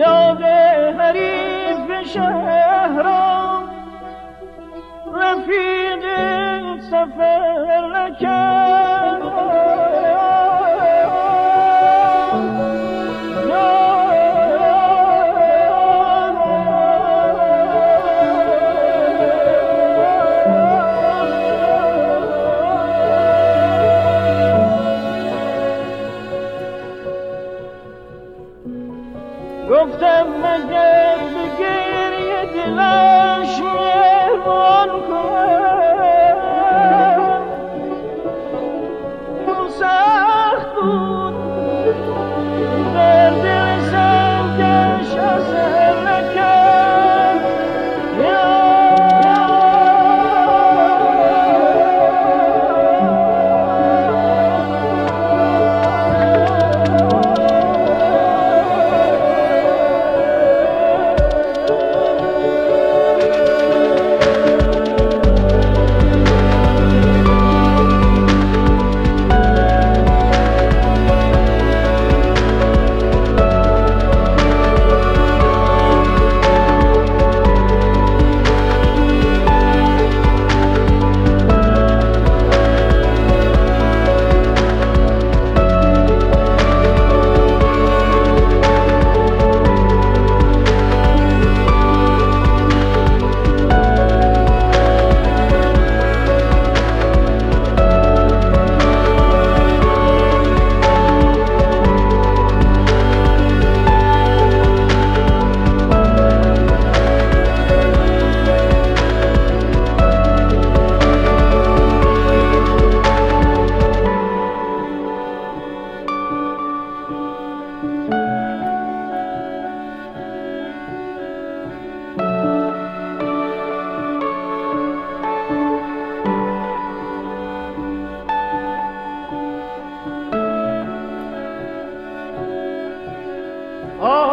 یاد حریف شهران رفیق سفر نکرد. گفتم مگر به Oh